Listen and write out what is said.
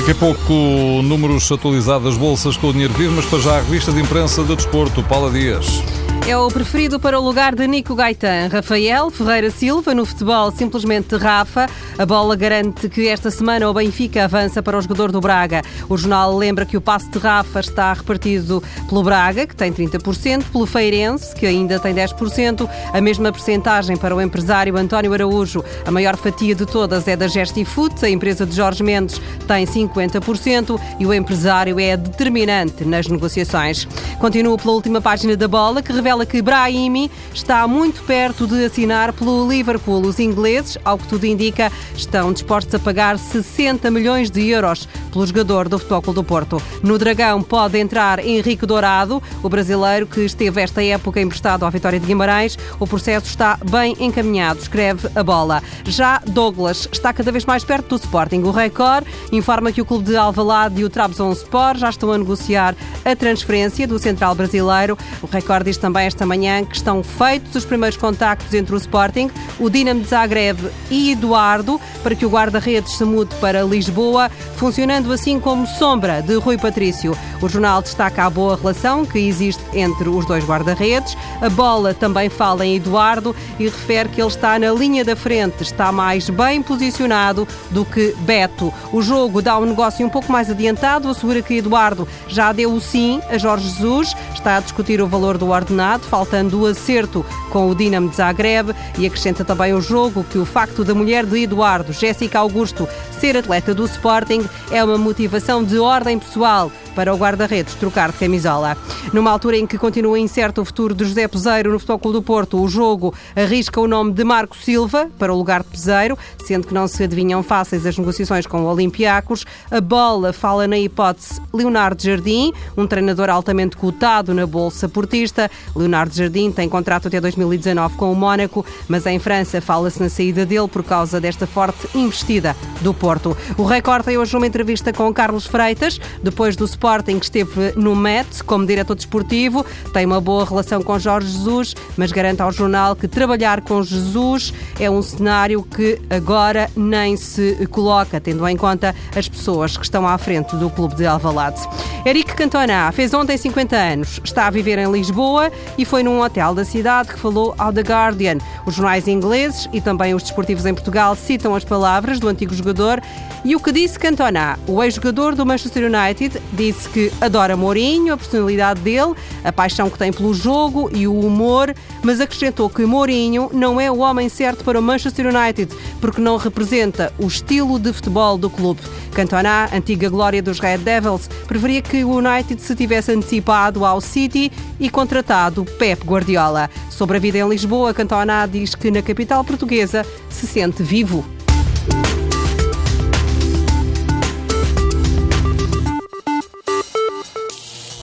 Daqui a pouco, números atualizados das bolsas com o dinheiro vivo, mas para já a revista de imprensa de desporto, Paula Dias. É o preferido para o lugar de Nico Gaetan. Rafael Ferreira Silva, no futebol, simplesmente Rafa. A bola garante que esta semana o Benfica avança para o jogador do Braga. O jornal lembra que o passe de Rafa está repartido pelo Braga, que tem 30%, pelo Feirense, que ainda tem 10%, a mesma percentagem para o empresário António Araújo. A maior fatia de todas é da Gestifoot, a empresa de Jorge Mendes tem 50% e o empresário é determinante nas negociações. Continuo pela última página da bola, que revela que Brahimi está muito perto de assinar pelo Liverpool. Os ingleses, ao que tudo indica, estão dispostos a pagar 60 milhões de euros pelo jogador do Futebol do Porto. No Dragão pode entrar Henrique Dourado, o brasileiro que esteve esta época emprestado à Vitória de Guimarães. O processo está bem encaminhado, escreve a bola. Já Douglas está cada vez mais perto do Sporting. O Record informa que o clube de Alvalade e o Trabzonspor já estão a negociar a transferência do central brasileiro. O Record diz também esta manhã que estão feitos os primeiros contactos entre o Sporting, o Dinamo de Zagreb e Eduardo para que o guarda-redes se mude para Lisboa, funcionando assim como sombra de Rui Patrício. O jornal destaca a boa relação que existe entre os dois guarda-redes. A bola também fala em Eduardo e refere que ele está na linha da frente, está mais bem posicionado do que Beto. O jogo dá um negócio um pouco mais adiantado, assegura que Eduardo já deu o sim a Jorge Jesus, está a discutir o valor do ordenado, faltando o acerto com o Dinamo de Zagreb. E acrescenta também o jogo que o facto da mulher de Eduardo, Jéssica Augusto, ser atleta do Sporting é uma motivação de ordem pessoal para o guarda-redes trocar de camisola. Numa altura em que continua incerto o futuro de José Peseiro no Futebol do Porto, o jogo arrisca o nome de Marco Silva para o lugar de Peseiro, sendo que não se adivinham fáceis as negociações com o Olympiacos. A bola fala na hipótese Leonardo Jardim, um treinador altamente cotado na Bolsa Portista. Leonardo Jardim tem contrato até 2019 com o Mónaco, mas em França fala-se na saída dele por causa desta forte investida do Porto. O Record tem hoje uma entrevista com Carlos Freitas, depois do Sporting que esteve no Met como diretor desportivo, tem uma boa relação com Jorge Jesus, mas garante ao jornal que trabalhar com Jesus é um cenário que agora nem se coloca, tendo em conta as pessoas que estão à frente do clube de Alvalade. Eric Cantona fez ontem 50 anos, está a viver em Lisboa e foi num hotel da cidade que falou ao The Guardian. Os jornais ingleses e também os desportivos em Portugal citam as palavras do antigo jogador e o que disse Cantona, o ex-jogador do Manchester United, disse que adora Mourinho, a personalidade dele, a paixão que tem pelo jogo e o humor, mas acrescentou que Mourinho não é o homem certo para o Manchester United, porque não representa o estilo de futebol do clube. Cantona, antiga glória dos Red Devils, preferia que o United se tivesse antecipado ao City e contratado Pep Guardiola. Sobre a vida em Lisboa, Cantona diz que na capital portuguesa se sente vivo.